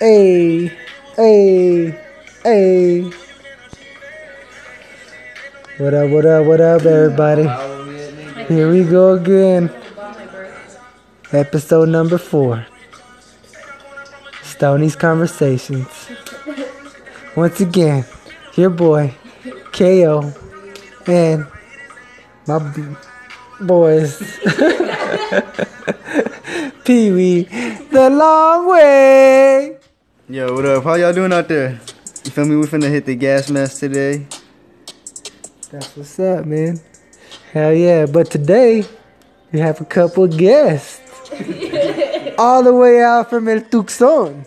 Hey, hey, hey. What up, what up, what up, everybody? Here we go again. Episode number four. Stoney's Conversations. Once again, your boy, KO, and my boys, Pee Wee, the long way. Yo, what up? How y'all doing out there? You feel me? We finna hit the gas mask today. That's what's up, man. Hell yeah. But today, we have a couple guests. All the way out from El Tucson.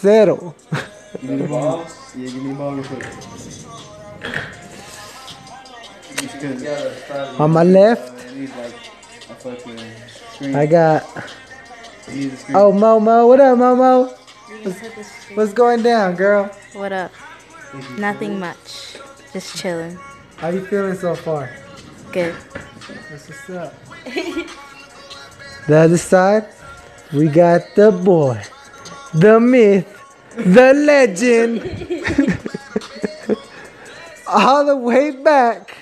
520. Give me the ball. Yeah, give me the ball real quick. On my left, I need like a fucking screen. I got. Oh, Momo. What up, Momo? What's going down, girl? What up? Nothing much. Just chilling. How you feeling so far? Good. That's what's up. the other side, we got the boy, the myth, the legend. All the way back.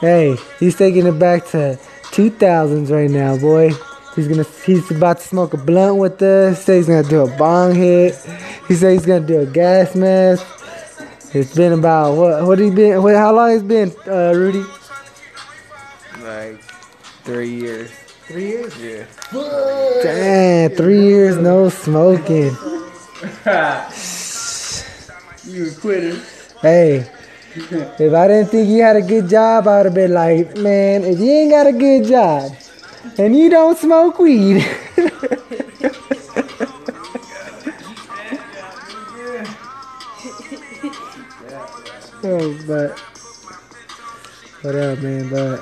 Hey, he's taking it back to 2000s right now, boy. He's gonna. He's about to smoke a blunt with us. Say he's gonna do a bong hit. He said he's gonna do a gas mask. It's been about what? What he been? What, how long it's been, uh, Rudy? Like three years. Three years. Yeah. Damn, three years no smoking. You quitter. Hey, if I didn't think you had a good job, I would have been like, man, if you ain't got a good job and you don't smoke weed. oh, but what up, man? But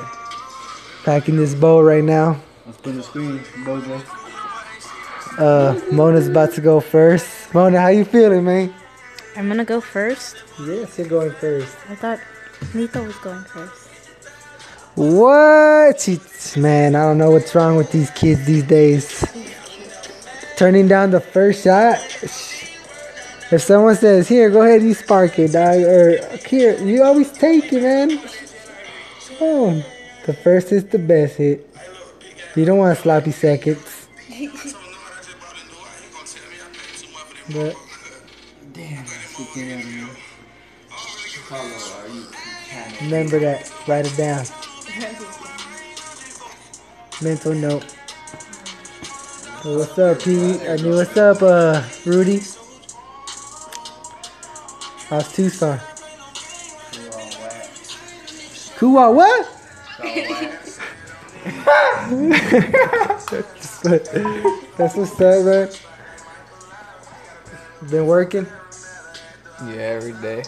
packing this bowl right now. Let's put the screen, Bojo. Uh, Mona's about to go first. Mona, how you feeling, man? I'm gonna go first. Yes, you're going first. I thought Nito was going first. What? Man, I don't know what's wrong with these kids these days. Turning down the first shot. If someone says, "Here, go ahead, you spark it, dog," or "Here, you always take it, man." Oh, the first is the best hit. You don't want sloppy seconds. But Damn, remember that. Write it down. Mental note. So what's up, Pete? I mean, what's up, uh, Rudy? How's Tucson? Uh, what? That's what's up, man. Been working? Yeah, every day.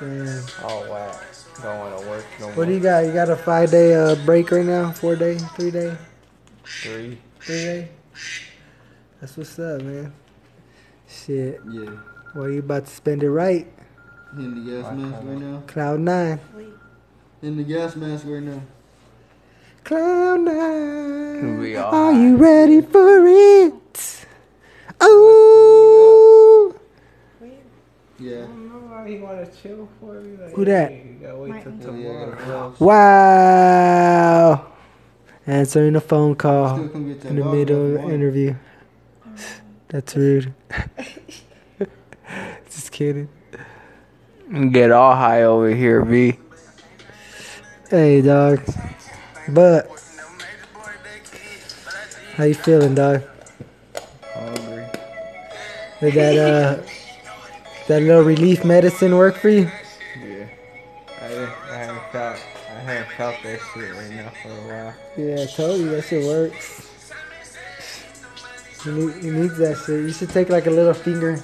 Damn. Oh wow. Don't want to work no more. What do you got? You got a five day uh, break right now? Four day? Three day? Three. Three day? That's what's up, man. Shit. Yeah. Well, you about to spend it right. In the gas mask right now. Cloud nine. In the gas mask right now. Cloud nine. We all Are you ready for it? Oh. Yeah. I don't know why he want to chill for me. Like, Who that? You gotta wait till yeah, I got a tomorrow. Wow. Answering a phone call Still come get that in the ball middle of if you the want. interview. That's rude. Just kidding. Get all high over here, V. Hey, dog. But how you feeling, dog? Hungry. Did that uh that little relief medicine work for you? I haven't felt that shit right now for a while. Yeah, I told you that shit works. You need you need that shit. You should take like a little finger.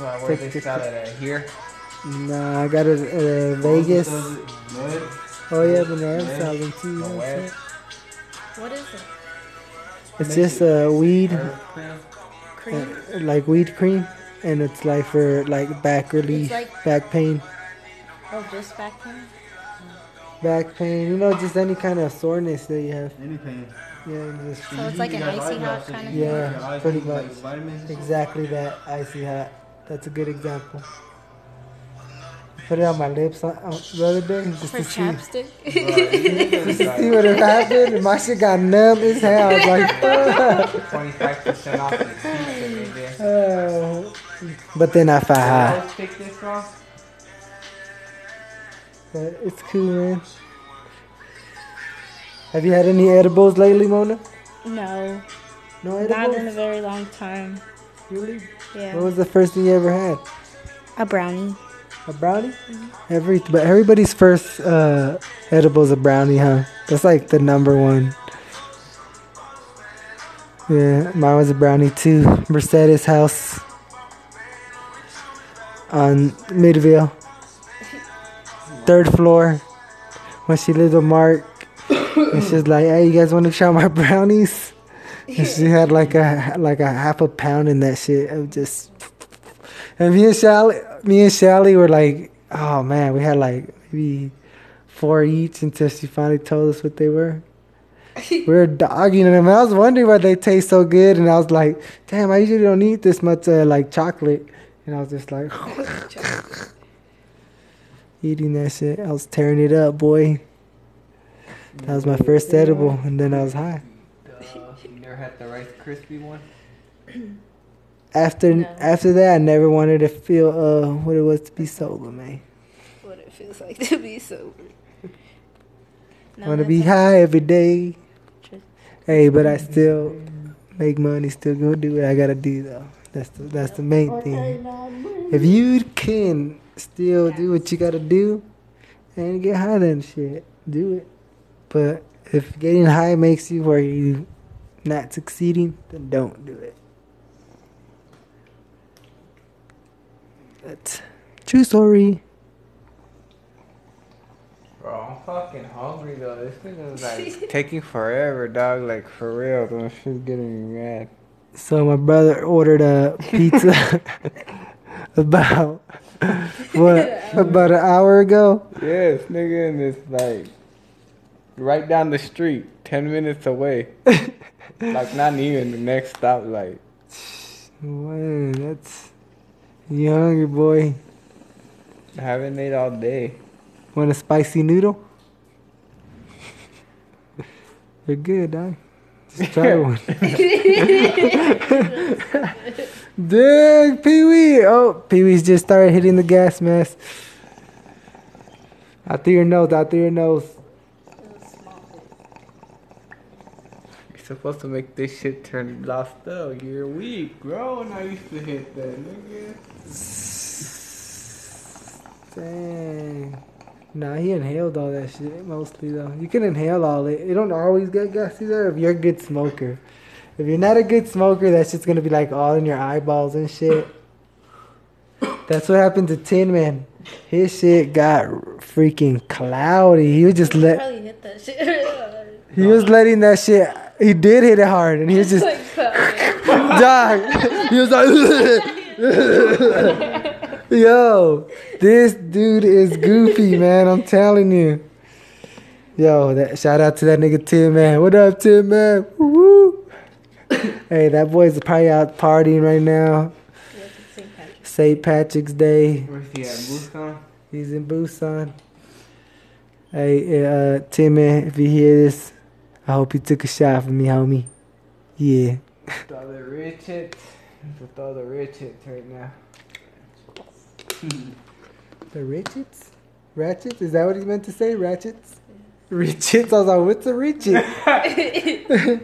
Well, where they got it at here? Nah, I got it at uh, Vegas. Oh yeah, but they advertising too. you know what I'm? What is it? It's just uh, weed, Cream? uh, like weed cream, and it's like for like back relief, like- back pain. Oh, just back then? Back pain, you know, just any kind of soreness that you have. Any pain. Yeah, and just So it's like an icy hot kind of Yeah. thing. Your eyes pretty need, like, much. exactly that icy hot. That's a good example. Put it on my lips on, on the other day just For to see, chapstick. just to see what had happened. And my shit got numb as hell. I was like, Twenty-five percent off the pizza, nigga. oh. Uh, but then I found Did high. But it's cool, man. Have you had any edibles lately, Mona? no, No edibles? not in a very long time. Really? Yeah. What was the first thing you ever had? A brownie. A brownie? Every but everybody's first uh, edible is a brownie, huh? That's like the number one. Yeah, mine was a brownie too. Mercedes house on Midville, third floor. When she lived with Mark, and she's like, "Hey, you guys want to try my brownies?" And she had like a like a half a pound in that shit of just. And me and Sally, me and Sally were like, "Oh man, we had like maybe four each until she finally told us what they were." we were dogging them. I was wondering why they taste so good, and I was like, "Damn, I usually don't eat this much uh, like chocolate." And I was just like, eating that shit. I was tearing it up, boy. That was my first edible, and then I was high. Duh. You never had the Rice Krispie one? After No. after that, I never wanted to feel uh what it was to be sober, man. What it feels like to be sober. I want to be high every day. Hey, but I still make money. Still go do what I gotta do though. That's the that's the main thing. If you can still do what you gotta do and get high, then shit, do it. But if getting high makes you where you not succeeding, then don't do it. That's true story. Bro, I'm fucking hungry though. This thing is like taking forever, dog. Like for real, though. Shit's getting me mad. So my brother ordered a pizza about what about an hour ago. Yes, nigga, and it's like right down the street, ten minutes away. like not even the next stop. Like Man, that's you hungry boy. I haven't ate all day. Want a spicy noodle? They're good, dog. Just try one. Dang, Pee Wee! Oh, Pee Wee's just started hitting the gas mask. Out through your nose, out through your nose. You're supposed to make this shit turn lost up. You're weak, bro. And I used to hit that, nigga. Dang. Nah, he inhaled all that shit mostly though. You can inhale all it. It don't always get gassy there if you're a good smoker. If you're not a good smoker, that's just gonna be like all in your eyeballs and shit. That's what happened to Tin Man. His shit got freaking cloudy. He was just let Probably hit that shit he was letting that shit. He did hit it hard, and he was just dog. He was like, yo, this dude is goofy, man. I'm telling you. Yo, that shout out to that nigga Tim, man. What up, Tim, man? Woo woo. Hey, that boy's probably out partying right now. St. Patrick's Day. Where's he at? Busan? He's in Busan. Hey, uh, Tim, man, if you hear this, I hope you took a shot for me, homie. Yeah. With all the rich hits. With all the rich hits right now. The Richards? Ratchets? Is that what he meant to say? Ratchets? Richards? I was like, what's a Richard?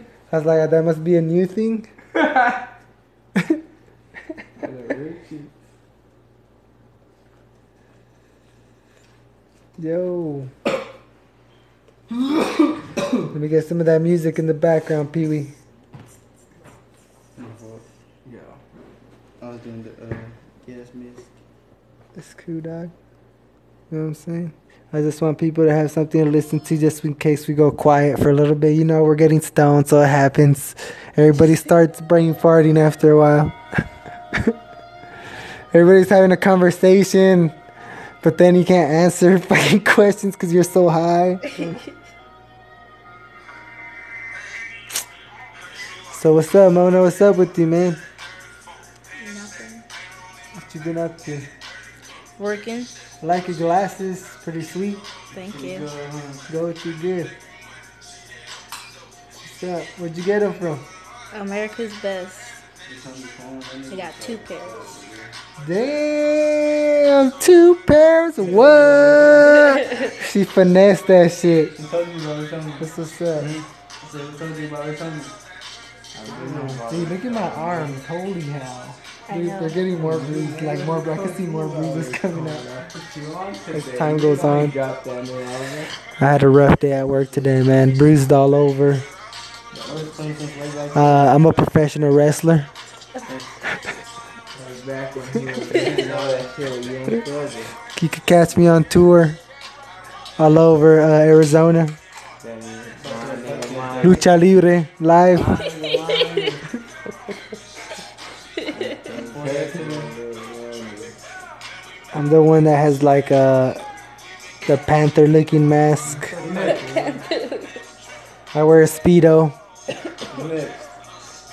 I was like, that must be a new thing. The rich hits. Yo. Let me get some of that music in the background, Pee Wee. Yeah. I was doing the uh, gas mist. That's cool, dog. You know what I'm saying? I just want people to have something to listen to just in case we go quiet for a little bit. You know, we're getting stoned, so it happens. Everybody starts brain farting after a while. Everybody's having a conversation, but but then you can't answer fucking questions because you're so high. so what's up, Mona? What's up with you, man? Nothing. What you been up to? Working. I like your glasses, pretty sweet. Thank you. Go with you good. What's up? Where'd you get them from? America's Best. I got two pairs. Damn, two pairs. What? she finessed that shit. That's what's up. Dude, look at my arms. Holy hell. I Dude, know. they're getting more bruises, Like more, I can see more bruises coming up as time goes on. I had a rough day at work today, man. Bruised all over. Uh, I'm a professional wrestler. You could catch me on tour all over uh, Arizona. Lucha Libre live. I'm the one that has like a the panther looking mask. I wear a speedo.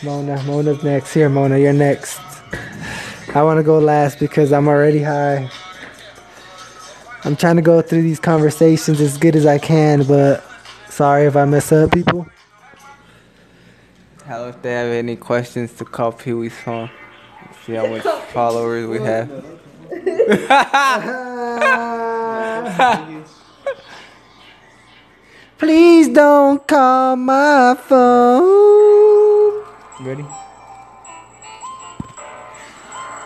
Mona, Mona's next. Here, Mona, you're next. I want to go last because I'm already high. I'm trying to go through these conversations as good as I can, but sorry if I mess up, people. Hell, if they have any questions to call Pee Wee's phone. See how much followers we have. Please don't call my phone. Ready?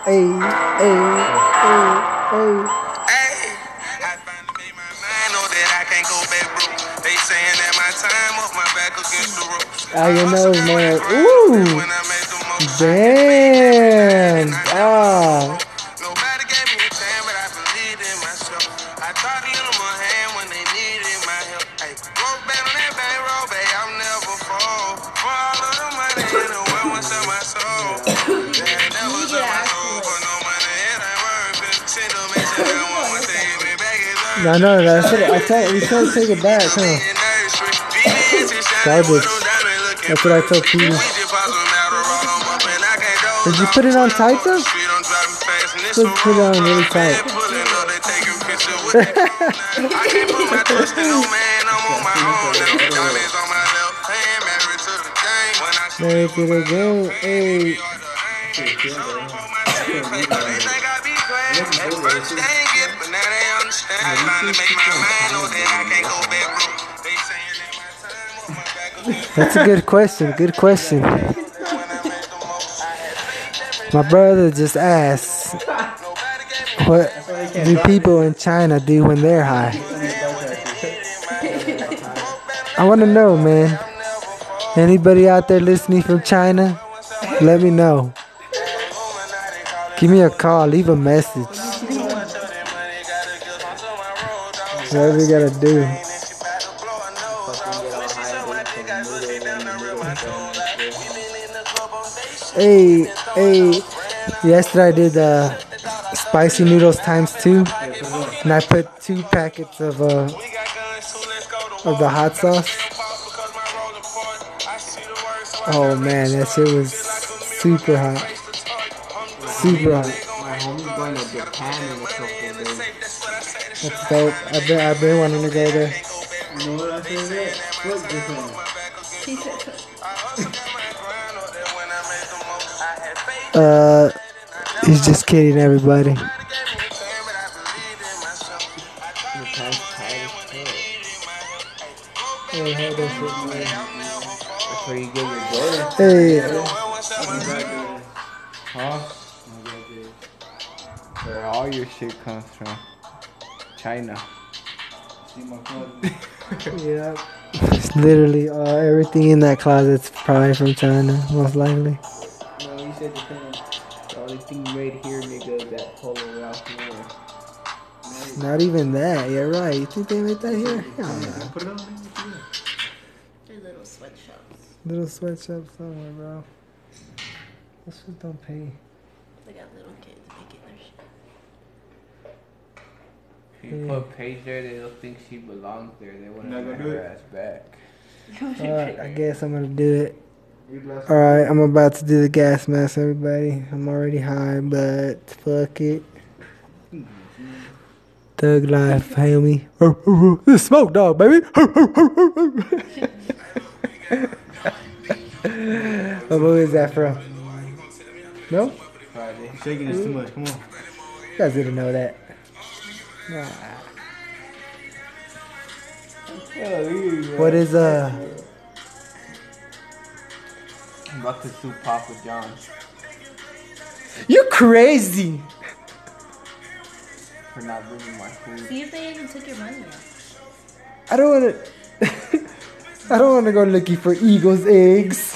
Hey, hey, hey, hey. Hey, I finally made my mind know that I can't go back broke. They saying that my time up my back against the ropes. Ah, know, man. Ooh, I made the most. damn. Ah, I know. That's it. I told we told take it back, huh? Garbage. That's what I told Peter. Did you put it on tight though? Put, put it on really tight. That's a good question. Good question. My brother just asked, what do people in China do when they're high? I want to know, man. Anybody out there listening from China? Let me know. Give me a call. Leave a message. Whatever you gotta do. Hey, hey. Yesterday I did uh, spicy noodles times two, and I put two packets of uh, of the hot sauce. Oh man, that shit was super hot. Super hot. That's dope. I've been I've been wanting to go there. Uh, he's just kidding everybody. Hey, hold that shit, man. That's where you get your Jordan. Hey, Huh? Where all your shit comes from. China. yeah. It's literally uh, everything in that closet's probably from China, most likely. No, you said Japan. The only thing made here, nigga, is that Polo Ralph Lauren. Not even that. You're right. You think they made that here? Hell no. They're little sweatshops. Little sweatshop somewhere, bro. This shit don't pay. They got little kids making their shit. If you put Paige there, they'll think she belongs there. They wouldn't Not gonna let do her ass back. Alright, I guess I'm gonna do it. Alright, I'm about to do the gas mask, everybody. I'm already high, but fuck it. Thug life, homie. This smoke dog, baby. what movie is that from? No? Shaking this too much. Come on. You guys didn't know that. Nah. What is uh? I'm about to sue Papa John You crazy? for not bringing my food. See if they even took your money yet. I don't want to. I don't want to go looking for eagles' eggs.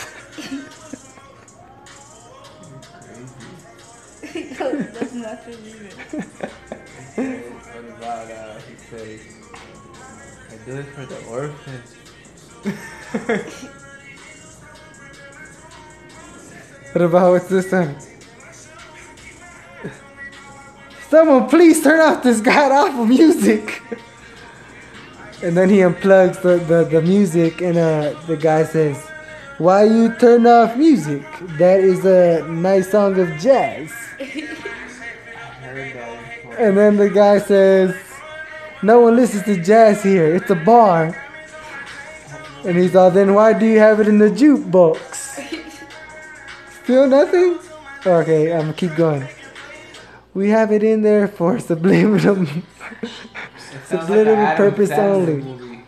What about what's this time? Someone please turn off this god awful music. And then he unplugs the, the, the music and uh, the guy says, Why you turn off music? That is a nice song of jazz. I heard that before. And then the guy says, No one listens to jazz here. It's a bar. And he's all, Then why do you have it in the jukebox? Still nothing? Okay, I'm gonna keep going. We have it in there for subliminal, It sounds like subliminal purpose Sandler only. movie.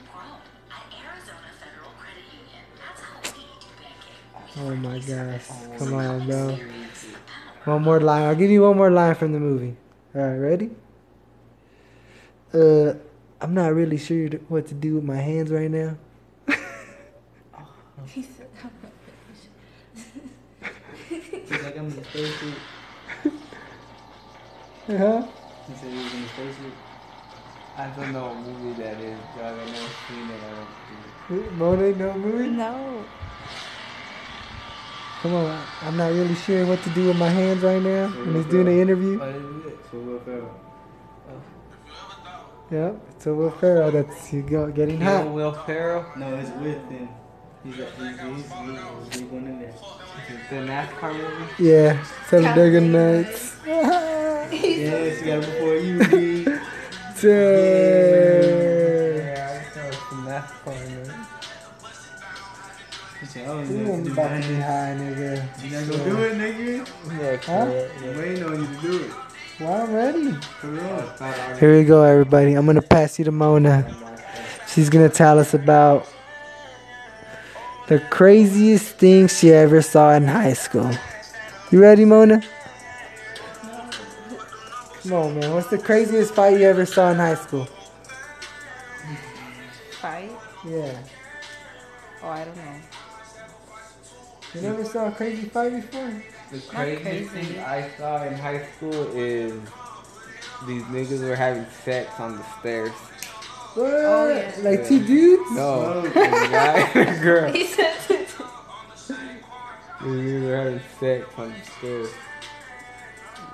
Oh my gosh. Come on, bro. One more line. I'll give you one more line from the movie. Alright, ready? Uh, I'm not really sure what to do with my hands right now. He's like, I'm in the spacesuit. Uh-huh. He said he was in the spacesuit. I don't know what movie that is, dog. I've never seen it. I don't think. Monet, no movie? No. Come on, I'm not really sure what to do with my hands right now when he's doing the interview. What is it? So Will Ferrell. Yep, it's a Will Ferrell that's he go, getting Kill hot. Will Ferrell? No, it's with him. He's a, he's he's he's, he's going in there. Is it the NASCAR movie? Yeah, Talladega Nights. Yes, you got it before you, B. Yeah, I saw some NASCAR movie. He said, I don't You know what ain't to about to be high, nigga. You not gonna do it, nigga? Yeah, Huh? I'm waiting on you to do it. Well, I'm ready. Put it on. Here we go, everybody. I'm gonna pass you to Mona. She's gonna tell us about the craziest thing she ever saw in high school. You ready, Mona? Come on, man. What's the craziest fight you ever saw in high school? Fight? Yeah. Oh, I don't know. You never saw a crazy fight before? The craziest thing I saw in high school is these niggas were having sex on the stairs. What? yeah. Like two dudes? No, a guy and a girl. He said These niggas were having sex on the stairs.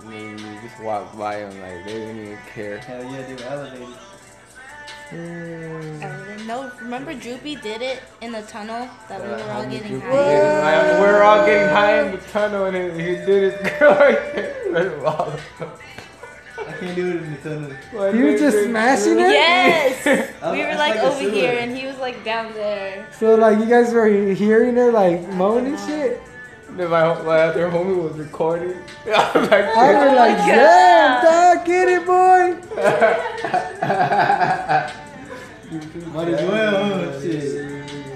And then you just walk by them like they didn't even care. Hell yeah, they were elevated. Mm. No, remember Droopy did it in the tunnel that we were all getting Droopy high. did. Like, we were all getting high in the tunnel and he he did his girl right there. I can't do it in the tunnel. You were just smashing it? Yes! We were like like over here and he was like down there. So, like, you guys were hearing her, like, moaning and shit? Then my, my other homie was recording. I was like, I was like, God. damn, dog, get it, boy. Might as well, huh? Shit.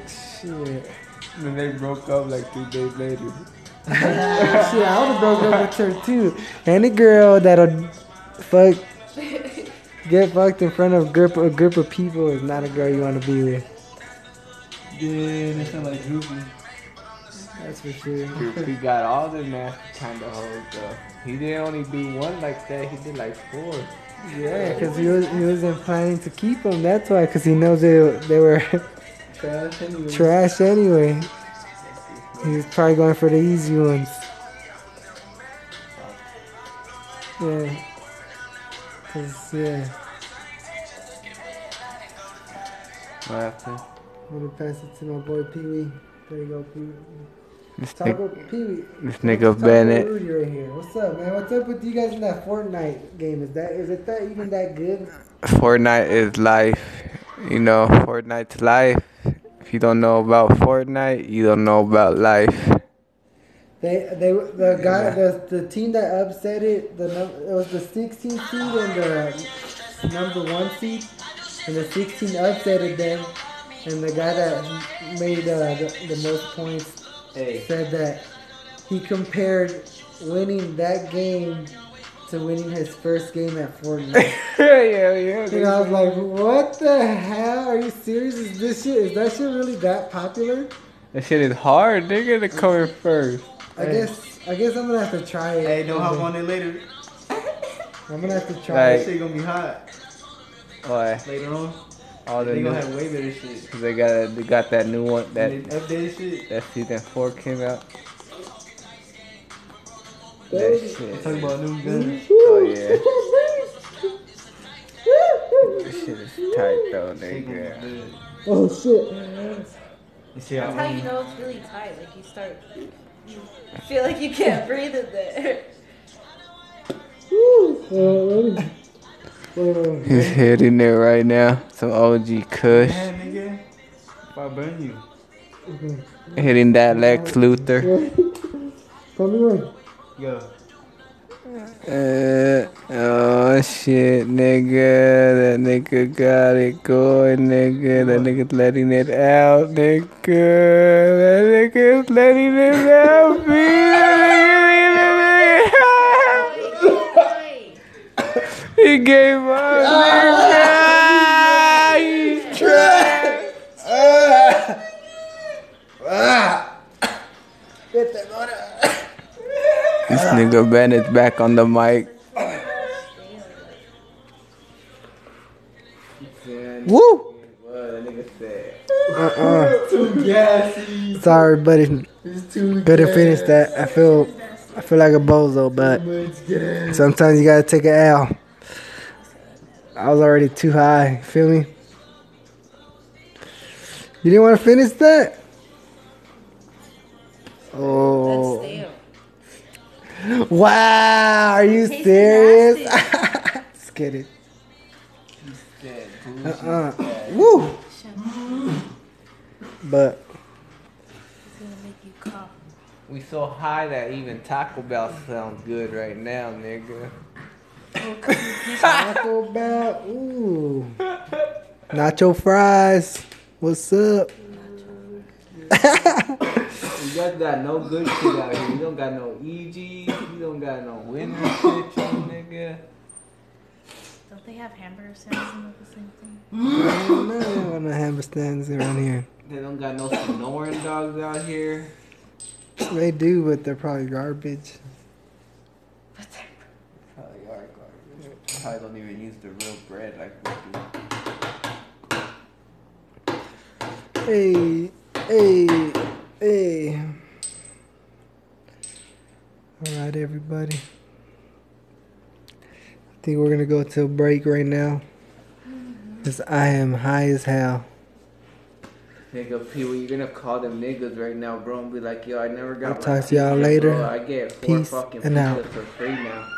Shit. then they broke up like two days later. Shit, I would have broke up with her too. Any girl that'll fuck, get fucked in front of a group, a group of people is not a girl you want to be with. Yeah, that sound like droopy. That's for sure. He got all the nasty kind of hoes though. He didn't only do one like that. He did like four. Yeah, because he, was, he wasn't planning to keep them. That's why, because he knows they, they were Trash anyway. trash anyway. He was probably going for the easy ones. Yeah. Cause yeah. What happened? I'm gonna pass it to my boy Pee Wee. There you go, Pee Wee. This, Taco, nigga, Pee -wee. this nigga Bennett. Right here. What's up, man? What's up with you guys in that Fortnite game? Is that is it that even that good? Fortnite is life. You know, Fortnite's life. If you don't know about Fortnite, you don't know about life. They they the guy the the team that upset it the it was the 16 seed and the number one seed and the 16 upsetted them and the guy that made uh, the, the most points Hey. said that he compared winning that game to winning his first game at Fortnite. yeah, yeah. yeah. and I was like, what the hell? Are you serious? Is this shit is that shit really that popular? That shit is hard, nigga, to come in first. I guess I guess I'm gonna have to try it. Hey, don't hop on it later. I'm gonna have to try Like- it. That shit gonna be hot Why? later on. All the They new, gonna have way better shit. cause they got they got that new one that updated shit. that season four came out. That shit. Talking about new oh, guns. Oh yeah. That shit is tight though, gonna be nigga. good. Oh shit. You see how That's how you know it's really tight. Like you start, you feel like you can't breathe in there. Woo. He's hitting it right now. Some OG Kush. Man, nigga. If burn you. Hitting that Lex Luthor. Come here. Go. Uh, shit, nigga. That nigga got it going, nigga. That nigga's letting it out, nigga. That nigga's letting it out, bitch. He gave up, nigga. He's trash. This nigga Bennett's back on the mic. Woo. Uh-uh. Gassy. Sorry, buddy. It's too Couldn't finish that. I feel I feel like a bozo, but sometimes you gotta take an L. I was already too high. Feel me? You didn't want to finish that? Oh. Stale. Wow, are you Tastes serious? nasty. Just kidding. Uh-uh. Woo! But It's gonna make you cough. We so high that even Taco Bell sounds good right now, nigga. Taco Bell, ooh, nacho fries. What's up? You guys got no good shit out here. You don't got no EG. You don't got no winner kitchen, nigga. Don't they have hamburger stands and the same thing? I. They don't no hamburger stands around here. They don't got no Sonoran dogs out here. They do, but they're probably garbage. Probably are garbage. Probably don't even use the real bread like we do. Hey, hey, hey. All right, everybody. I think we're gonna go to a break right now. Cause I am high as hell. Nigga, P, you're gonna call them niggas right now, bro, and be like, yo, I never got. I'll talk to y'all later. Bro. I get four Peace fucking and out. for free now.